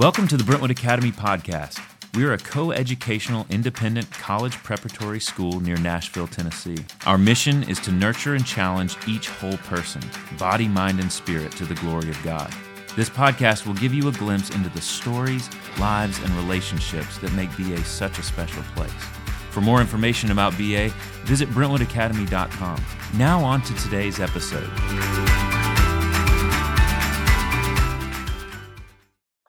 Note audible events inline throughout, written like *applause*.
Welcome to the Brentwood Academy podcast. We are a co educational independent college preparatory school near Nashville, Tennessee. Our mission is to nurture and challenge each whole person, body, mind, and spirit, to the glory of God. This podcast will give you a glimpse into the stories, lives, and relationships that make BA such a special place. For more information about BA, visit BrentwoodAcademy.com. Now, on to today's episode.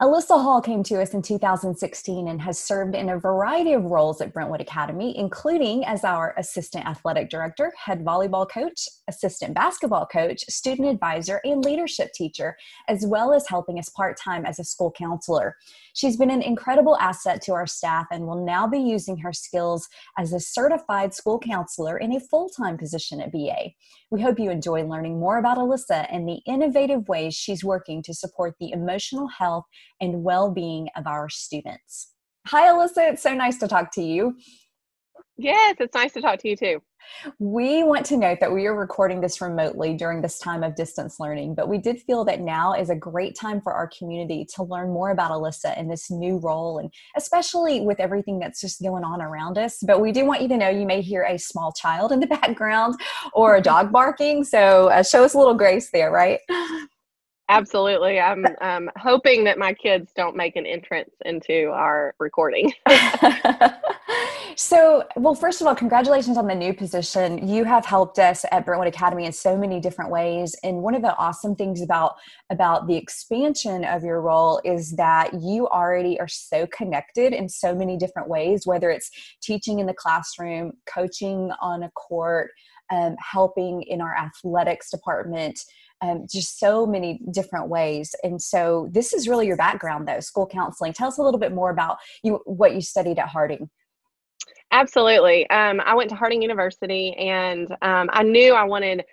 Alyssa Hall came to us in 2016 and has served in a variety of roles at Brentwood Academy, including as our assistant athletic director, head volleyball coach, assistant basketball coach, student advisor, and leadership teacher, as well as helping us part time as a school counselor. She's been an incredible asset to our staff and will now be using her skills as a certified school counselor in a full time position at BA. We hope you enjoy learning more about Alyssa and the innovative ways she's working to support the emotional health and well being of our students. Hi, Alyssa. It's so nice to talk to you. Yes, it's nice to talk to you too. We want to note that we are recording this remotely during this time of distance learning, but we did feel that now is a great time for our community to learn more about Alyssa in this new role, and especially with everything that's just going on around us. But we do want you to know you may hear a small child in the *laughs* background or a dog barking, so uh, show us a little grace there, right? *laughs* Absolutely. I'm um, hoping that my kids don't make an entrance into our recording. *laughs* *laughs* so, well, first of all, congratulations on the new position. You have helped us at Brentwood Academy in so many different ways. And one of the awesome things about about the expansion of your role is that you already are so connected in so many different ways, whether it's teaching in the classroom, coaching on a court, um, helping in our athletics department um, just so many different ways. And so this is really your background though, school counseling. Tell us a little bit more about you, what you studied at Harding. Absolutely. Um, I went to Harding University and um, I knew I wanted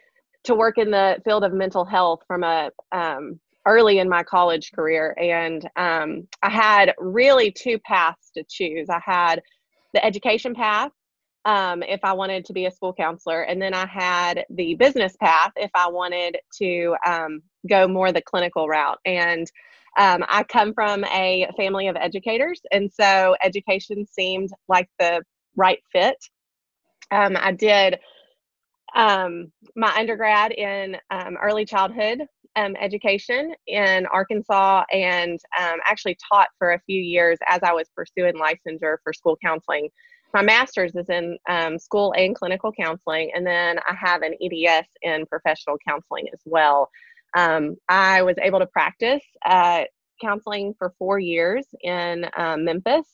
to work in the field of mental health from a um, early in my college career. And um, I had really two paths to choose. I had the education path um, if I wanted to be a school counselor. And then I had the business path if I wanted to um, go more the clinical route. And um, I come from a family of educators, and so education seemed like the right fit. Um, I did um, my undergrad in um, early childhood education in Arkansas and actually taught for a few years as I was pursuing licensure for school counseling my master's is in um, school and clinical counseling, and then I have an EDS in professional counseling as well. Um, I was able to practice uh, counseling for four years in um, Memphis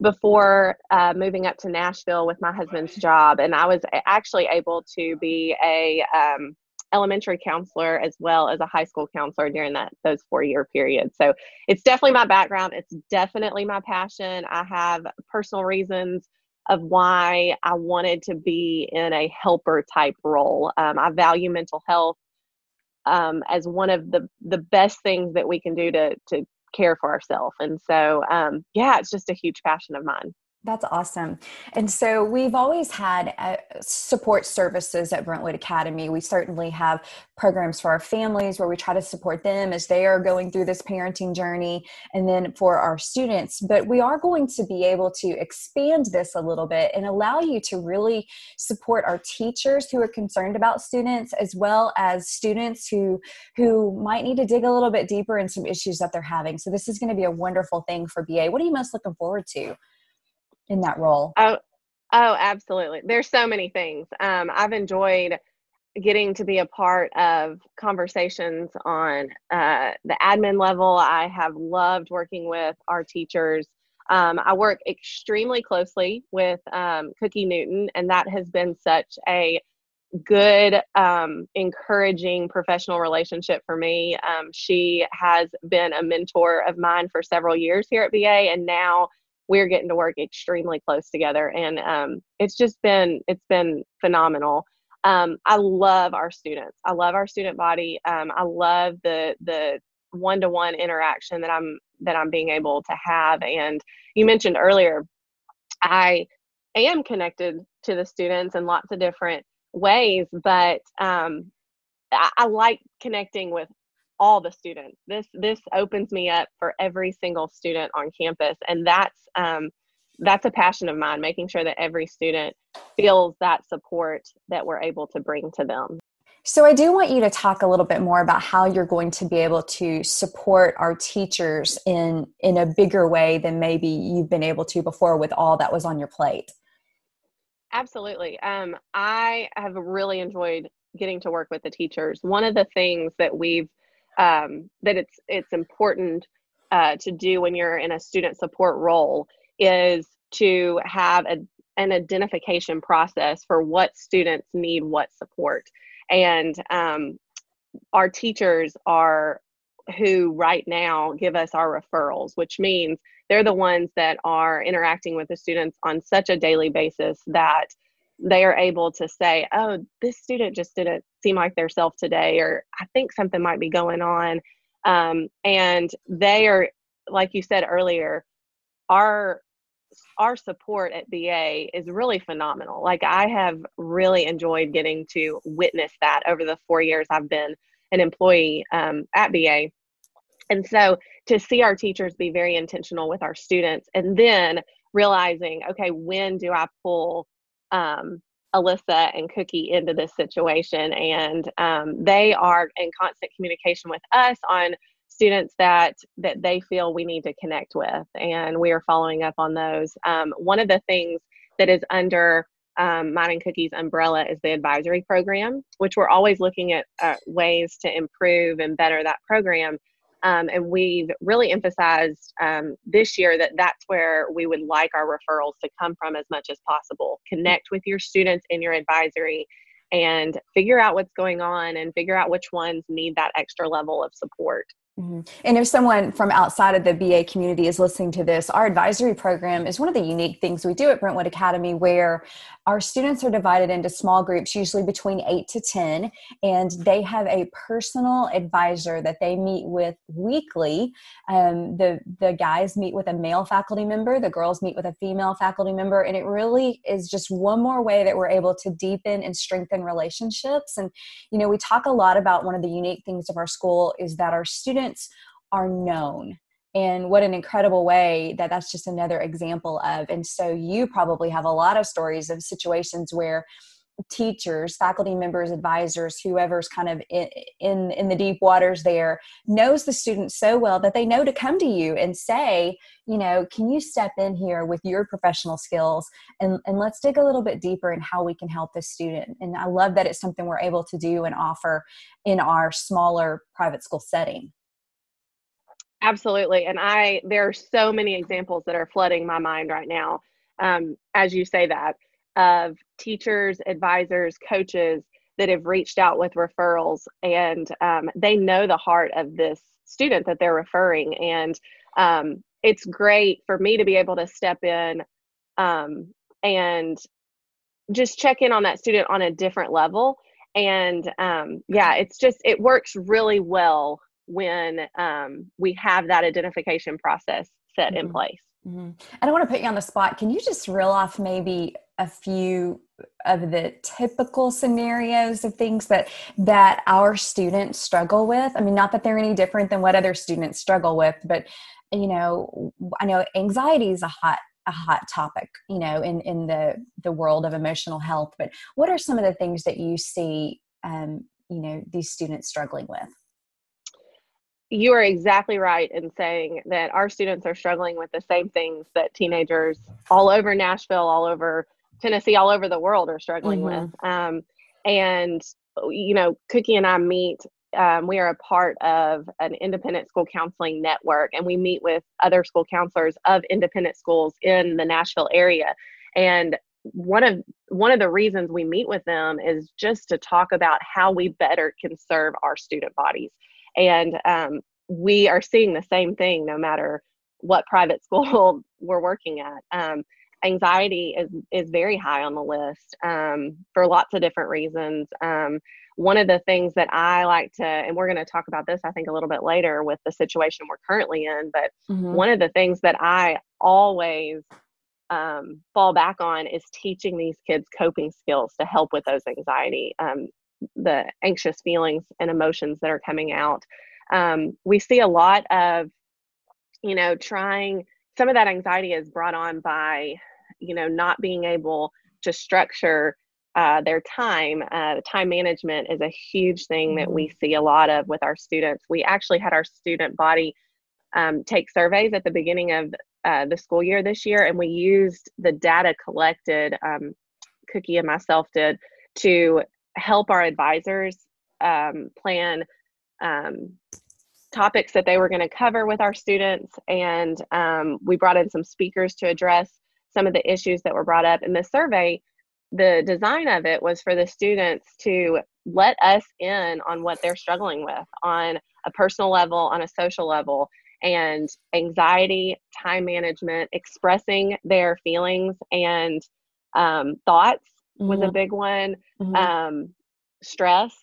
before uh, moving up to Nashville with my husband's job, and I was actually able to be a um, elementary counselor as well as a high school counselor during that those four year period. So it's definitely my background. It's definitely my passion. I have personal reasons of why I wanted to be in a helper type role. Um, I value mental health um, as one of the the best things that we can do to to care for ourselves. And so, um, yeah, it's just a huge passion of mine. That's awesome. And so we've always had uh, support services at Brentwood Academy. We certainly have programs for our families where we try to support them as they are going through this parenting journey, and then for our students. But we are going to be able to expand this a little bit and allow you to really support our teachers who are concerned about students, as well as students who who might need to dig a little bit deeper in some issues that they're having. So this is going to be a wonderful thing for BA. What are you most looking forward to? In that role? Oh, oh, absolutely. There's so many things. Um, I've enjoyed getting to be a part of conversations on uh, the admin level. I have loved working with our teachers. Um, I work extremely closely with um, Cookie Newton, and that has been such a good, um, encouraging professional relationship for me. Um, she has been a mentor of mine for several years here at BA, and now we're getting to work extremely close together and um, it's just been it's been phenomenal. Um, i love our students. I love our student body. Um, i love the the one-to-one interaction that i'm that i'm being able to have and you mentioned earlier i am connected to the students in lots of different ways but um, I, I like connecting with all the students. This this opens me up for every single student on campus, and that's um, that's a passion of mine. Making sure that every student feels that support that we're able to bring to them. So, I do want you to talk a little bit more about how you're going to be able to support our teachers in in a bigger way than maybe you've been able to before with all that was on your plate. Absolutely. Um, I have really enjoyed getting to work with the teachers. One of the things that we've um, that it's it's important uh, to do when you're in a student support role is to have a, an identification process for what students need what support. And um, our teachers are who right now give us our referrals which means they're the ones that are interacting with the students on such a daily basis that they are able to say, oh, this student just didn't seem like their self today, or I think something might be going on. Um, and they are, like you said earlier, our our support at BA is really phenomenal. Like I have really enjoyed getting to witness that over the four years I've been an employee um, at BA. And so to see our teachers be very intentional with our students and then realizing, okay, when do I pull um, Alyssa and Cookie into this situation, and um, they are in constant communication with us on students that that they feel we need to connect with, and we are following up on those. Um, one of the things that is under um, Mine and Cookie's umbrella is the advisory program, which we're always looking at uh, ways to improve and better that program. Um, and we've really emphasized um, this year that that's where we would like our referrals to come from as much as possible. Connect with your students in your advisory and figure out what's going on and figure out which ones need that extra level of support. Mm-hmm. And if someone from outside of the BA community is listening to this, our advisory program is one of the unique things we do at Brentwood Academy where our students are divided into small groups, usually between eight to 10, and they have a personal advisor that they meet with weekly. Um, the, the guys meet with a male faculty member, the girls meet with a female faculty member, and it really is just one more way that we're able to deepen and strengthen relationships. And, you know, we talk a lot about one of the unique things of our school is that our students students are known. And what an incredible way that that's just another example of. And so you probably have a lot of stories of situations where teachers faculty members advisors whoever's kind of in, in in the deep waters there knows the student so well that they know to come to you and say you know can you step in here with your professional skills and and let's dig a little bit deeper in how we can help this student? And i love that it's something we're able to do and offer in our smaller private school setting Absolutely. And I, there are so many examples that are flooding my mind right now, um, as you say that, of teachers, advisors, coaches that have reached out with referrals and um, they know the heart of this student that they're referring. And um, it's great for me to be able to step in um, and just check in on that student on a different level. And um, yeah, it's just, it works really well when um, we have that identification process set mm-hmm. in place. Mm-hmm. I don't want to put you on the spot. Can you just reel off maybe a few of the typical scenarios of things that that our students struggle with? I mean, not that they're any different than what other students struggle with, but you know, I know anxiety is a hot a hot topic, you know, in in the the world of emotional health. But what are some of the things that you see, um, you know, these students struggling with? You are exactly right in saying that our students are struggling with the same things that teenagers all over Nashville, all over Tennessee, all over the world are struggling mm-hmm. with. Um, and, you know, Cookie and I meet, um, we are a part of an independent school counseling network, and we meet with other school counselors of independent schools in the Nashville area. And one of one of the reasons we meet with them is just to talk about how we better can serve our student bodies and um, we are seeing the same thing no matter what private *laughs* school we're working at um, anxiety is is very high on the list um, for lots of different reasons um, one of the things that i like to and we're going to talk about this i think a little bit later with the situation we're currently in but mm-hmm. one of the things that i always um, fall back on is teaching these kids coping skills to help with those anxiety um, the anxious feelings and emotions that are coming out. um, we see a lot of, you know, trying, some of that anxiety is brought on by, you know, not being able to structure uh, their time. Uh, time management is a huge thing that we mm-hmm. see a lot of with our students. We actually had our student body um, take surveys at the beginning of uh, the school year this year, and we used the data collected, um, Cookie and myself did, to help our advisors um, plan um, topics that they were going to cover with our students. And um, we brought in some speakers to address some of the issues that were brought up in the survey. The design of it was for the students to let us in on what they're struggling with on a personal level, on a social level, and anxiety, time management, expressing their feelings and um, thoughts. Was a mm-hmm. big one. Mm-hmm. Um, stress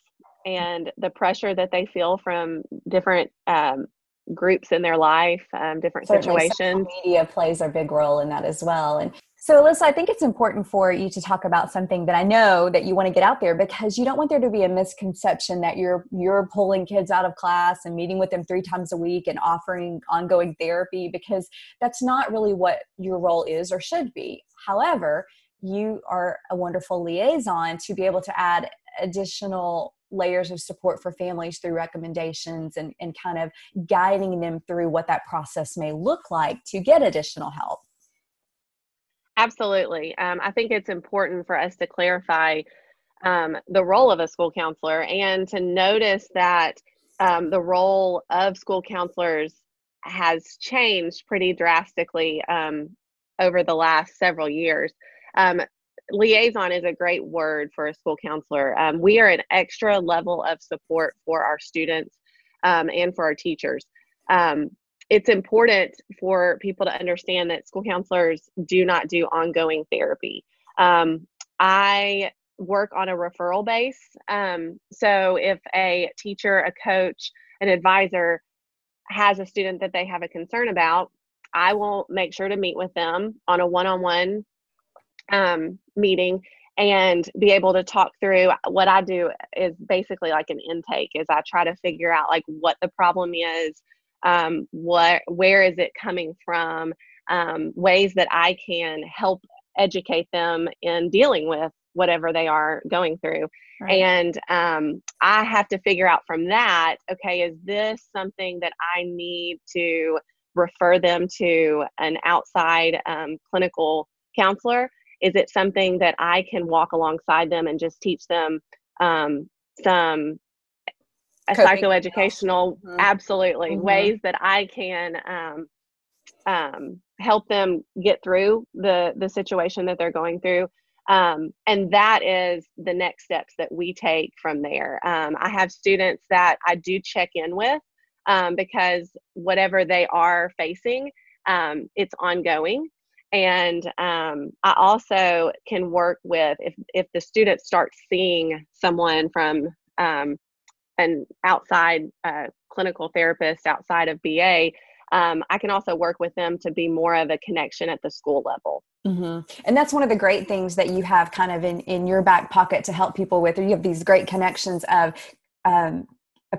and the pressure that they feel from different um, groups in their life, um, different Certainly situations. media plays a big role in that as well. And so, Alyssa, I think it's important for you to talk about something that I know that you want to get out there because you don't want there to be a misconception that you're you're pulling kids out of class and meeting with them three times a week and offering ongoing therapy because that's not really what your role is or should be. However, you are a wonderful liaison to be able to add additional layers of support for families through recommendations and, and kind of guiding them through what that process may look like to get additional help. Absolutely. Um, I think it's important for us to clarify um, the role of a school counselor and to notice that um, the role of school counselors has changed pretty drastically um, over the last several years. Um, liaison is a great word for a school counselor. Um, we are an extra level of support for our students um, and for our teachers. Um, it's important for people to understand that school counselors do not do ongoing therapy. Um, I work on a referral base. Um, so if a teacher, a coach, an advisor has a student that they have a concern about, I will make sure to meet with them on a one on one um, meeting and be able to talk through what I do is basically like an intake is I try to figure out like what the problem is, um, what where is it coming from, um, ways that I can help educate them in dealing with whatever they are going through. Right. And um, I have to figure out from that, okay, is this something that I need to refer them to an outside um, clinical counselor? Is it something that I can walk alongside them and just teach them um, some psychoeducational, mm-hmm. absolutely mm-hmm. ways that I can um, um, help them get through the the situation that they're going through. Um, and that is the next steps that we take from there. Um, I have students that I do check in with um, because whatever they are facing, um, it's ongoing and um, i also can work with if, if the student starts seeing someone from um, an outside uh, clinical therapist outside of ba um, i can also work with them to be more of a connection at the school level mm-hmm. and that's one of the great things that you have kind of in, in your back pocket to help people with you have these great connections of um,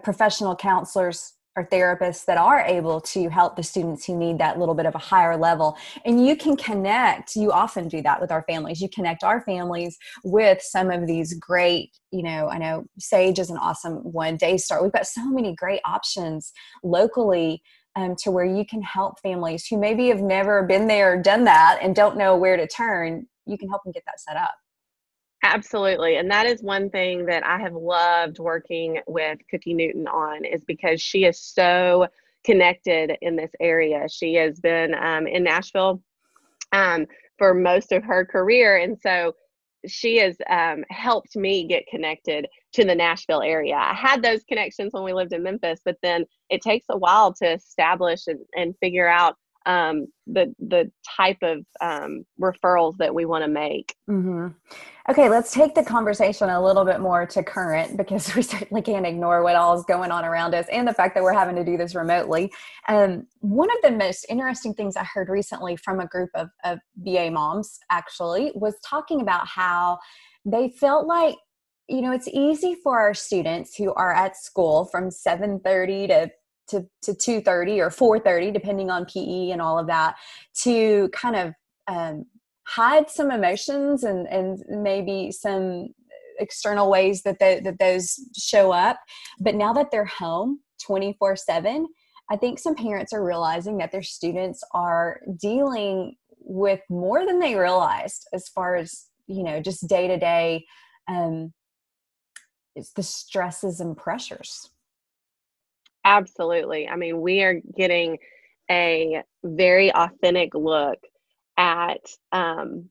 professional counselors or therapists that are able to help the students who need that little bit of a higher level. And you can connect, you often do that with our families. You connect our families with some of these great, you know, I know Sage is an awesome one, Daystar. We've got so many great options locally um, to where you can help families who maybe have never been there done that and don't know where to turn. You can help them get that set up. Absolutely. And that is one thing that I have loved working with Cookie Newton on is because she is so connected in this area. She has been um, in Nashville um, for most of her career. And so she has um, helped me get connected to the Nashville area. I had those connections when we lived in Memphis, but then it takes a while to establish and, and figure out um, the the type of um, referrals that we want to make. Mm-hmm. Okay, let's take the conversation a little bit more to current because *laughs* we certainly can't ignore what all is going on around us and the fact that we're having to do this remotely. Um, one of the most interesting things I heard recently from a group of, of BA moms actually was talking about how they felt like you know it's easy for our students who are at school from 7.30 to to, to 2.30 or 4.30 depending on pe and all of that to kind of um, hide some emotions and and maybe some external ways that they, that those show up. But now that they're home 24 7 i think some parents are realizing that their students are dealing with more than they realized as far as you know just day to day um it's the stresses and pressures absolutely i mean we are getting a very authentic look at um,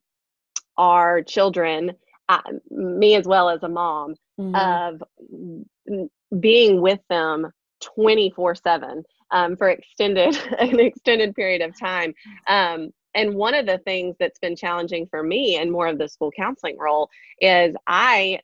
our children, uh, me as well as a mom, mm-hmm. of being with them 24 7 um, for extended *laughs* an extended period of time. Um, and one of the things that's been challenging for me and more of the school counseling role is I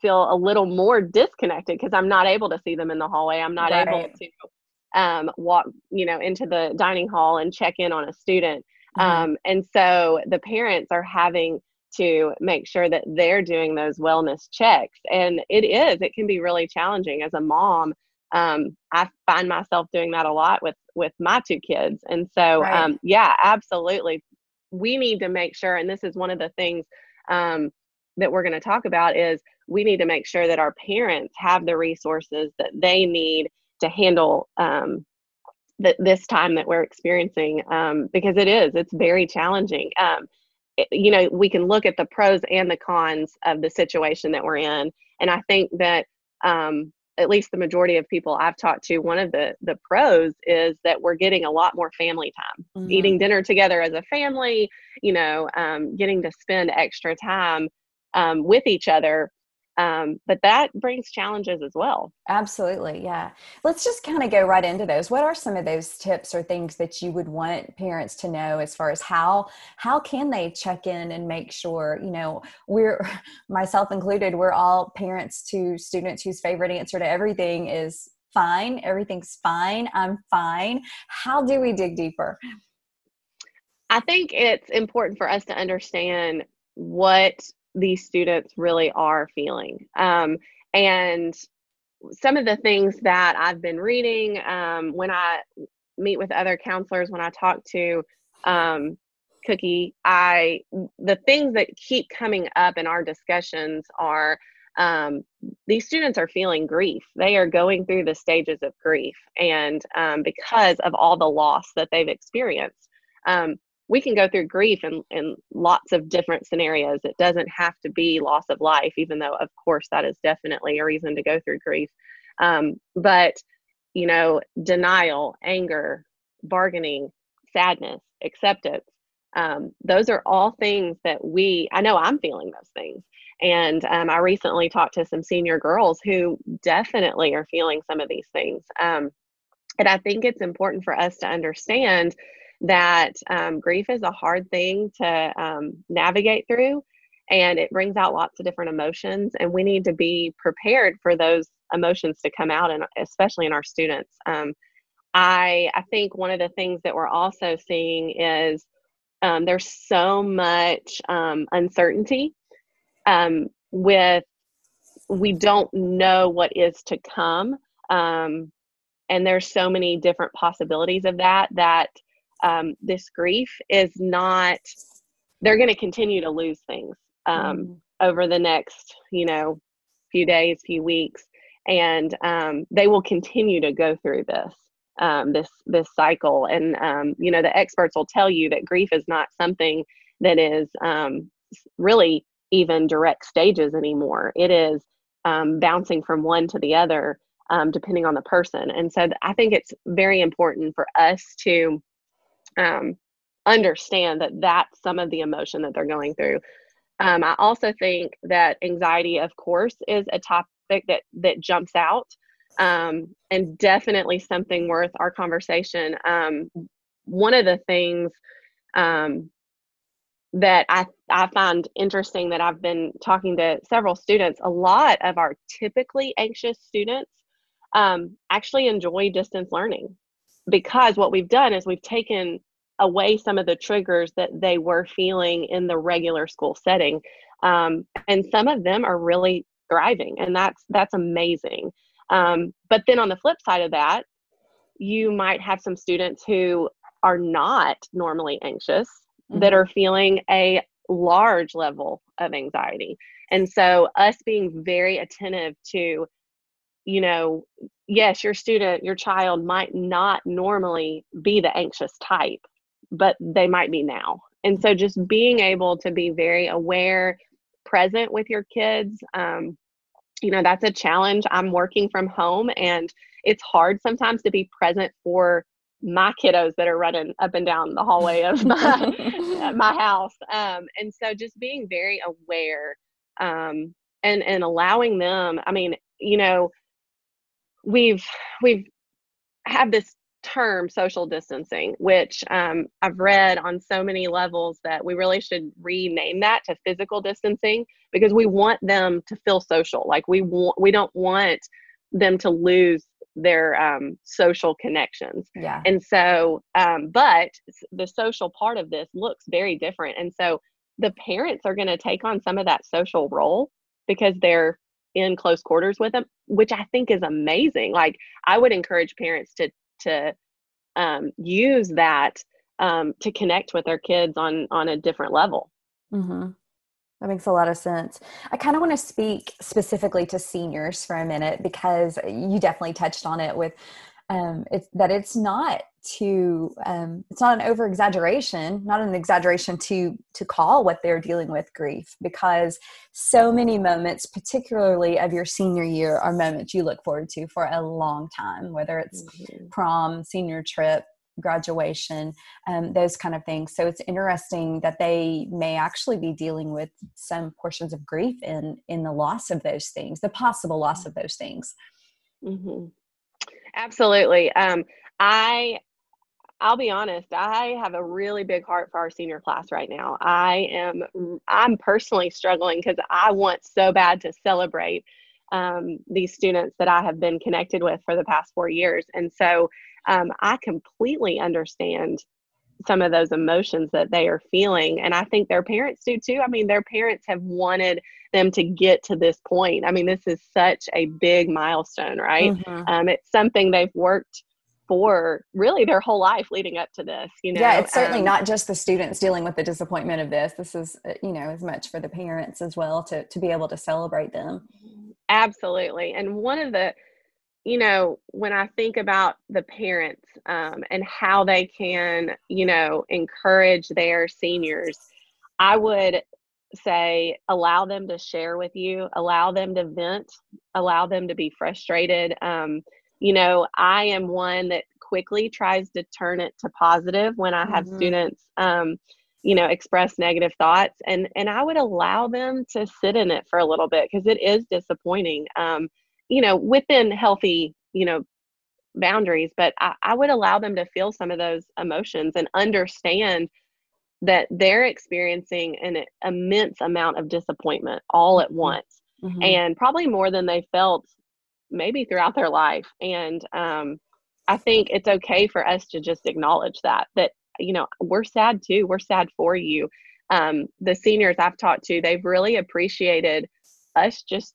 feel a little more disconnected because I'm not able to see them in the hallway. I'm not right. able to um, walk, you know, into the dining hall and check in on a student. Mm-hmm. Um, and so the parents are having to make sure that they're doing those wellness checks. And it is, it can be really challenging as a mom. Um, I find myself doing that a lot with with my two kids. And so right. um, yeah, absolutely. We need to make sure, and this is one of the things um, that we're going to talk about is we need to make sure that our parents have the resources that they need to handle um, th- this time that we're experiencing um, because it is it's very challenging um, it, you know we can look at the pros and the cons of the situation that we're in and i think that um, at least the majority of people i've talked to one of the the pros is that we're getting a lot more family time mm-hmm. eating dinner together as a family you know um, getting to spend extra time um, with each other um, but that brings challenges as well. Absolutely yeah. Let's just kind of go right into those. What are some of those tips or things that you would want parents to know as far as how how can they check in and make sure you know we're *laughs* myself included we're all parents to students whose favorite answer to everything is fine everything's fine i'm fine. How do we dig deeper? I think it's important for us to understand what these students really are feeling. Um, and some of the things that I've been reading um, when I meet with other counselors, when I talk to um, Cookie, I the things that keep coming up in our discussions are um, these students are feeling grief. They are going through the stages of grief, and um, because of all the loss that they've experienced, um, we can go through grief in, in lots of different scenarios. It doesn't have to be loss of life, even though, of course, that is definitely a reason to go through grief. Um, but, you know, denial, anger, bargaining, sadness, acceptance, um, those are all things that we, I know I'm feeling those things. And um, I recently talked to some senior girls who definitely are feeling some of these things. Um, and I think it's important for us to understand that um, grief is a hard thing to um, navigate through and it brings out lots of different emotions and we need to be prepared for those emotions to come out and especially in our students. Um, I, I think one of the things that we're also seeing is um, there's so much um, uncertainty um, with we don't know what is to come and there's so many different possibilities of that that um, this grief is not they're going to continue to lose things um, mm. over the next you know few days few weeks. And um, they will continue to go through this um, this this cycle. And um, you know the experts will tell you that grief is not something that is um, really even direct stages anymore. It is bouncing from one to the other depending on the person. And so i think it's very important for us to um, understand that that's some of the emotion that they're going through. Um, I also think that anxiety, of course, is a topic that that jumps out, um, and definitely something worth our conversation. Um, one of the things um, that I I find interesting that I've been talking to several students. A lot of our typically anxious students um, actually enjoy distance learning because what we've done is we've taken away some of the triggers that they were feeling in the regular school setting. Um, and some of them are really thriving and that's that's amazing um, but then on the flip side of that you might have some students who are not normally anxious mm-hmm. that are feeling a large level of anxiety and so us being very attentive to you know yes your student your child might not normally be the anxious type but they might be now. And so just being able to be very aware present with your kids um, you know that's a challenge. I'm working from home and it's hard sometimes to be present for my kiddos that are running up and down the hallway of *laughs* my my house. Um, and so just being very aware um, and and allowing them i mean you know we've we've had this term social distancing, which um, I've read on so many levels that we really should rename that to physical distancing because we want them to feel social. Like we want, we don't want them to lose their um, social connections. Yeah. And so, um, but the social part of this looks very different. And so the parents are going to take on some of that social role because they're in close quarters with them, which I think is amazing. Like I would encourage parents to to um, use that um, to connect with their kids on on a different level. Mm-hmm. That makes a lot of sense. I kind of want to speak specifically to seniors for a minute because you definitely touched on it with um, it's that it's not to um, it's not an over exaggeration not an exaggeration to to call what they're dealing with grief because so many moments particularly of your senior year are moments you look forward to for a long time whether it's mm-hmm. prom senior trip graduation um, those kind of things so it's interesting that they may actually be dealing with some portions of grief in in the loss of those things the possible loss mm-hmm. of those things mm-hmm. Absolutely um, i I'll be honest, I have a really big heart for our senior class right now. I am I'm personally struggling because I want so bad to celebrate um, these students that I have been connected with for the past four years. And so um, I completely understand some of those emotions that they are feeling. And I think their parents do too. I mean, their parents have wanted them to get to this point. I mean, this is such a big milestone, right? Mm-hmm. Um, it's something they've worked for really their whole life leading up to this you know yeah it's certainly um, not just the students dealing with the disappointment of this this is uh, you know as much for the parents as well to to be able to celebrate them absolutely and one of the you know when i think about the parents um, and how they can you know encourage their seniors i would say allow them to share with you allow them to vent allow them to be frustrated um, you know, I am one that quickly tries to turn it to positive when I have mm-hmm. students, um, you know, express negative thoughts, and and I would allow them to sit in it for a little bit because it is disappointing. Um, you know, within healthy, you know, boundaries, but I, I would allow them to feel some of those emotions and understand that they're experiencing an immense amount of disappointment all at mm-hmm. once mm-hmm. and probably more than they felt maybe throughout their life. And um, I think it's okay for us to just acknowledge that, that, you know, we're sad too. We're sad for you. Um, the seniors I've talked to, they've really appreciated us just, just,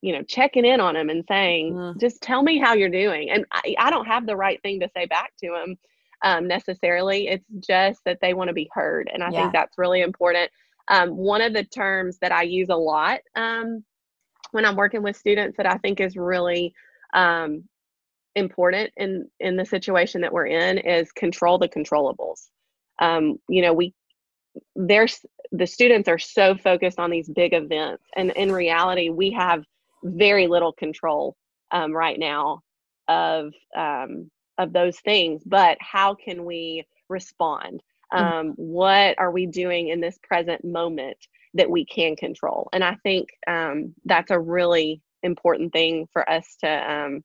you know, checking in on them and saying, mm. just tell me how you're doing. And I, I, don't have the right thing to say back to them um, necessarily. It's just that they want to be heard. And I yeah. think that's really important. Um, one of the terms that I use a lot um, when I'm working with students that I think is really um, important in in the situation that we're in is control the controllables. Um, you know, we there's the students are so focused on these big events, and in reality, we have very little control um, right now of um, of those things. But how can we respond? Mm. Um, what are we doing in this present moment that we can control. And I think um, that's a really important thing for us to, um,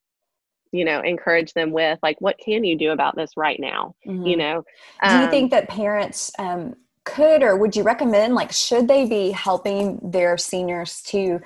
you know, encourage them with. Like, what can you do about this right now? Mm-hmm. You know, um, do you think that parents um, could, or would you recommend, like, should they be helping their seniors to?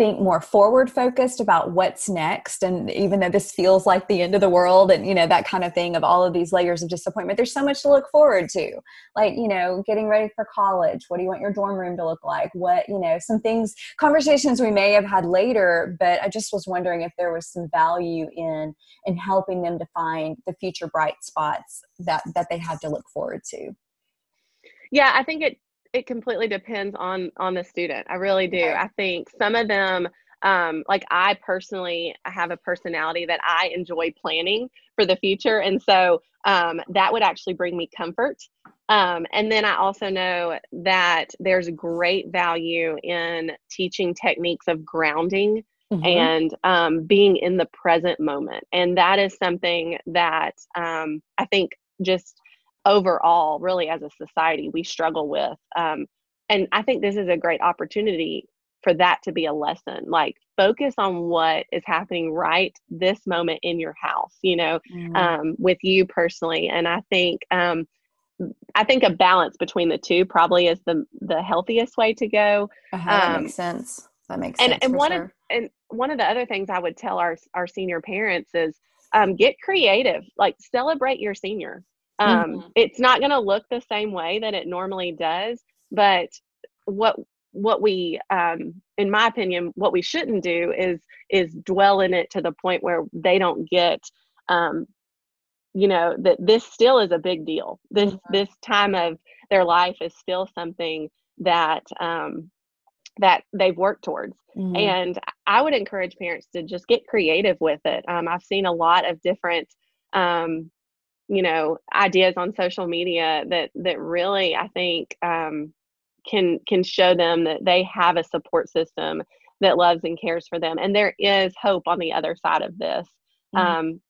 Think more forward focused about what's next. And even though this feels like the end of the world and you know that kind of thing of all of these layers of disappointment there's so much to look forward to. Like you know getting ready for college. What do you want your dorm room to look like? What you know some things conversations we may have had later but i just was wondering if there was some value in in helping them to find the future bright spots that that they have to look forward to. Yeah i think it it completely depends on on the student. I really do. I think some of them um, like I personally have a personality that I enjoy planning for the future, and so um, that would actually bring me comfort. Um, and then I also know that there's great value in teaching techniques of grounding mm-hmm. and um, being in the present moment, and that is something that um, I think just overall, really as a society, we struggle with. Um, and I think this is a great opportunity for that to be a lesson. Like, focus on what is happening right this moment in your house, you know, mm-hmm. um, with you personally. And I think, um, I think a balance between the two probably is the the healthiest way to go. Uh-huh, that um, makes sense. That makes and, sense. And one sure. of and one of the other things I would tell our our senior parents is um, get creative. Like celebrate your senior. Um, mm-hmm. It's not going to look the same way that it normally does, but what what we um, in my opinion what we shouldn't do is is dwell in it to the point where they don't get um, you know that this still is a big deal this mm-hmm. this time of their life is still something that um, that they've worked towards mm-hmm. and i would encourage parents to just get creative with it um, i've seen a lot of different um, you know ideas on social media that that really i think um, can can show them that they have a support system that loves and cares for them and there is hope on the other side of this mm-hmm. um,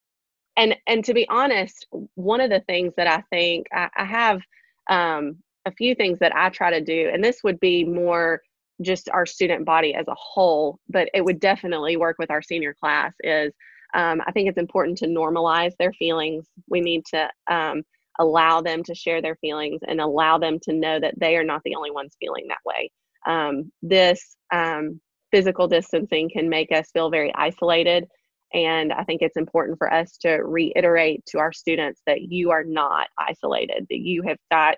and and to be honest one of the things that i think i, I have um, a few things that i try to do and this would be more just our student body as a whole but it would definitely work with our senior class is um, I think it's important to normalize their feelings. We need to um, allow them to share their feelings and allow them to know that they are not the only ones feeling that way. Um, this um, physical distancing can make us feel very isolated. And I think it's important for us to reiterate to our students that you are not isolated, that you have got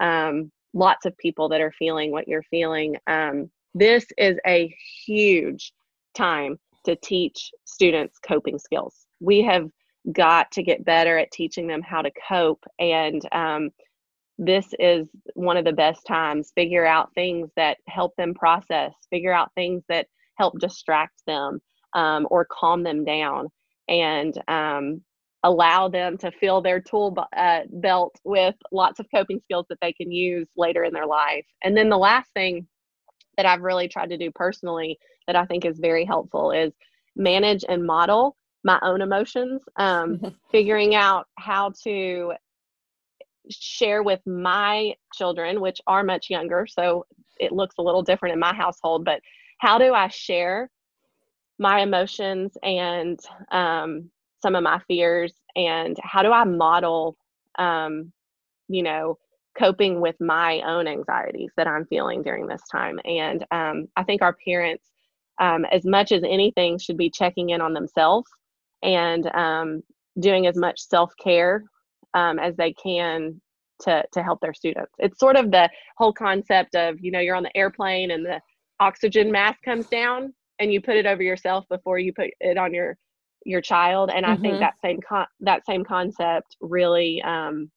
um, lots of people that are feeling what you're feeling. Um, this is a huge time to teach students coping skills. We have got to get better at teaching them how to cope. And um, this is one of the best times. Figure out things that help them process, figure out things that help distract them um, or calm them down, and um, allow them to fill their tool uh, belt with lots of coping skills that they can use later in their life. And then the last thing that I've really tried to do personally that I think is very helpful is manage and model my own emotions, um, *laughs* figuring out how to share with my children, which are much younger, so it looks a little different in my household, but how do I share my emotions and um, some of my fears, and how do I model, um, you know, coping with my own anxieties that I'm feeling during this time? And um, I think our parents um, as much as anything, should be checking in on themselves and um, doing as much self care um, as they can to to help their students. It's sort of the whole concept of you know you're on the airplane and the oxygen mask comes down and you put it over yourself before you put it on your your child and i mm-hmm. think that same con- that same concept really um,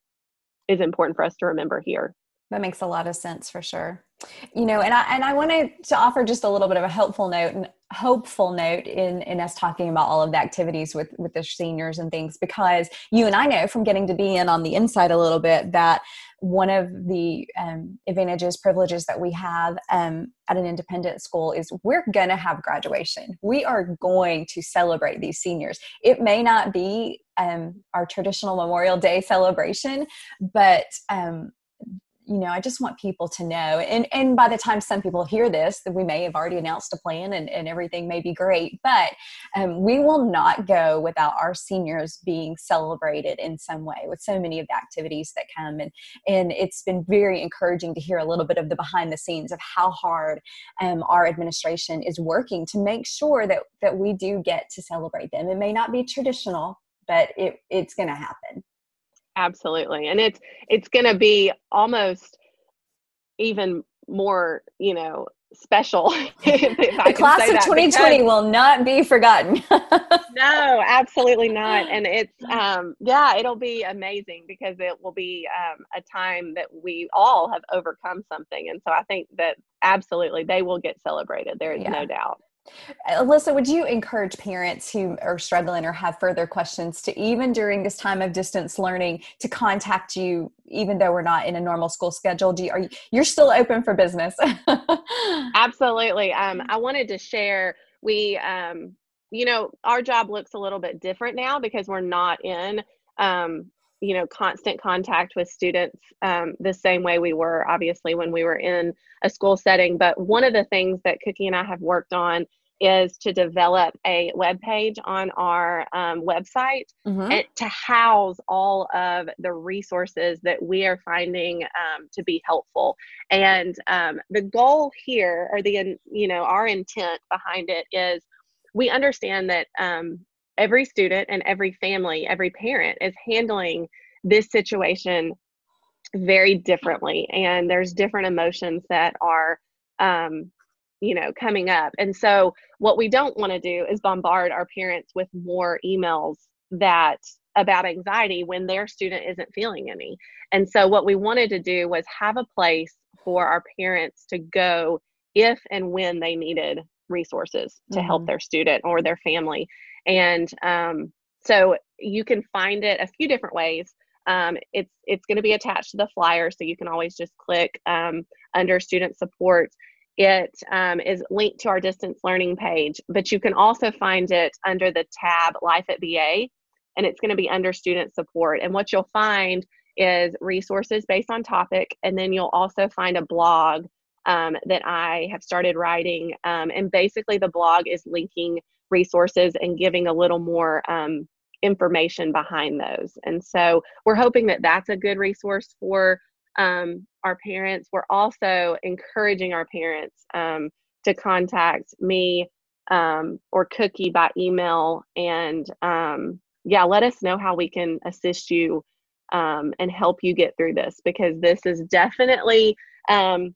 is important for us to remember here that makes a lot of sense for sure. You know and i and i wanted to offer just a little bit of a helpful note and hopeful note in in us talking about all of the activities with with the seniors and things because you and i know from getting to be in on the inside a little bit that one of the um, advantages privileges that we have um, at an independent school is we're going to have graduation. We are going to celebrate these seniors. It may not be um, our traditional memorial day celebration but um, you know, I just want people to know. And and by the time some people hear this, that we may have already announced a plan and, and everything may be great, but um, we will not go without our seniors being celebrated in some way with so many of the activities that come. And and it's been very encouraging to hear a little bit of the behind the scenes of how hard um, our administration is working to make sure that that we do get to celebrate them. It may not be traditional, but it, it's going to happen absolutely. And it's it's going to be almost even more you know special *laughs* if the class of 2020 will not be forgotten. *laughs* No absolutely not. And it's *laughs* um yeah it'll be amazing because it will be um, a time that we all have overcome something. And so i think that absolutely they will get celebrated there is yeah. no doubt Alyssa, would you encourage parents who are struggling or have further questions to even during this time of distance learning to contact you, even though we're not in a normal school schedule? Do you, are you, you're still open for business? *laughs* Absolutely. Um, I wanted to share. We, um, you know, our job looks a little bit different now because we're not in um, you know constant contact with students um, the same way we were obviously when we were in a school setting but one of the things that cookie and i have worked on is to develop a web page on our um, website mm-hmm. and to house all of the resources that we are finding um, to be helpful. And um, the goal here, or the you know our intent behind it, is we understand that um, every student and every family, every parent is handling this situation very differently, and there's different emotions that are um, you know coming up. And so what we don't want to do is bombard our parents with more emails that about anxiety when their student isn't feeling any. And so what we wanted to do was have a place for our parents to go if and when they needed resources to mm-hmm. help their student or their family. And um, so you can find it a few different ways. Um, it's it's going to be attached to the flyer so you can always just click um, under student support it um, is linked to our distance learning page, but you can also find it under the tab Life at BA, and it's going to be under student support. And what you'll find is resources based on topic, and then you'll also find a blog um, that I have started writing. Um, and basically, the blog is linking resources and giving a little more um, information behind those. And so we're hoping that that's a good resource for um, our parents. We're also encouraging our parents um, to contact me um, or Cookie by email and um, yeah, let us know how we can assist you um, and help you get through this because this is definitely um,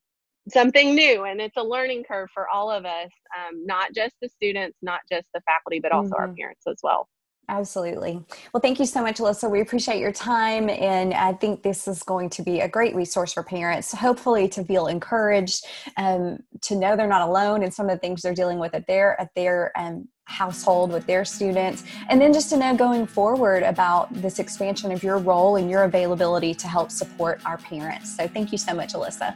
something new and it's a learning curve for all of us, not just the students, not just the faculty, but also mm-hmm. our parents as well. Absolutely. Well, thank you so much, Alyssa. We appreciate your time. And I think this is going to be a great resource for parents, hopefully to feel encouraged, um, to know they're not alone in some of the things they're dealing with at their, at their um, household with their students. And then just to know going forward about this expansion of your role and your availability to help support our parents. So thank you so much, Alyssa.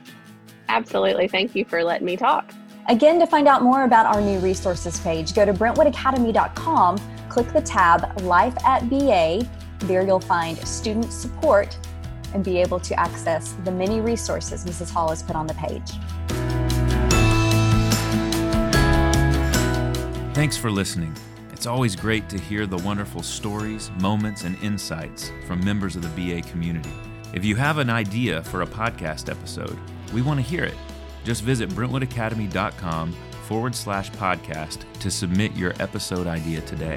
Absolutely. Thank you for letting me talk. Again, to find out more about our new resources page, go to brentwoodacademy.com click the tab Life at BA. There you'll find student support and be able to access the many resources Mrs. Hall has put on the page. Thanks for listening. It's always great to hear the wonderful stories, moments, and insights from members of the BA community. If you have an idea for a podcast episode, we want to hear it. Just visit brentwoodacademy.com forward slash podcast to submit your episode idea today.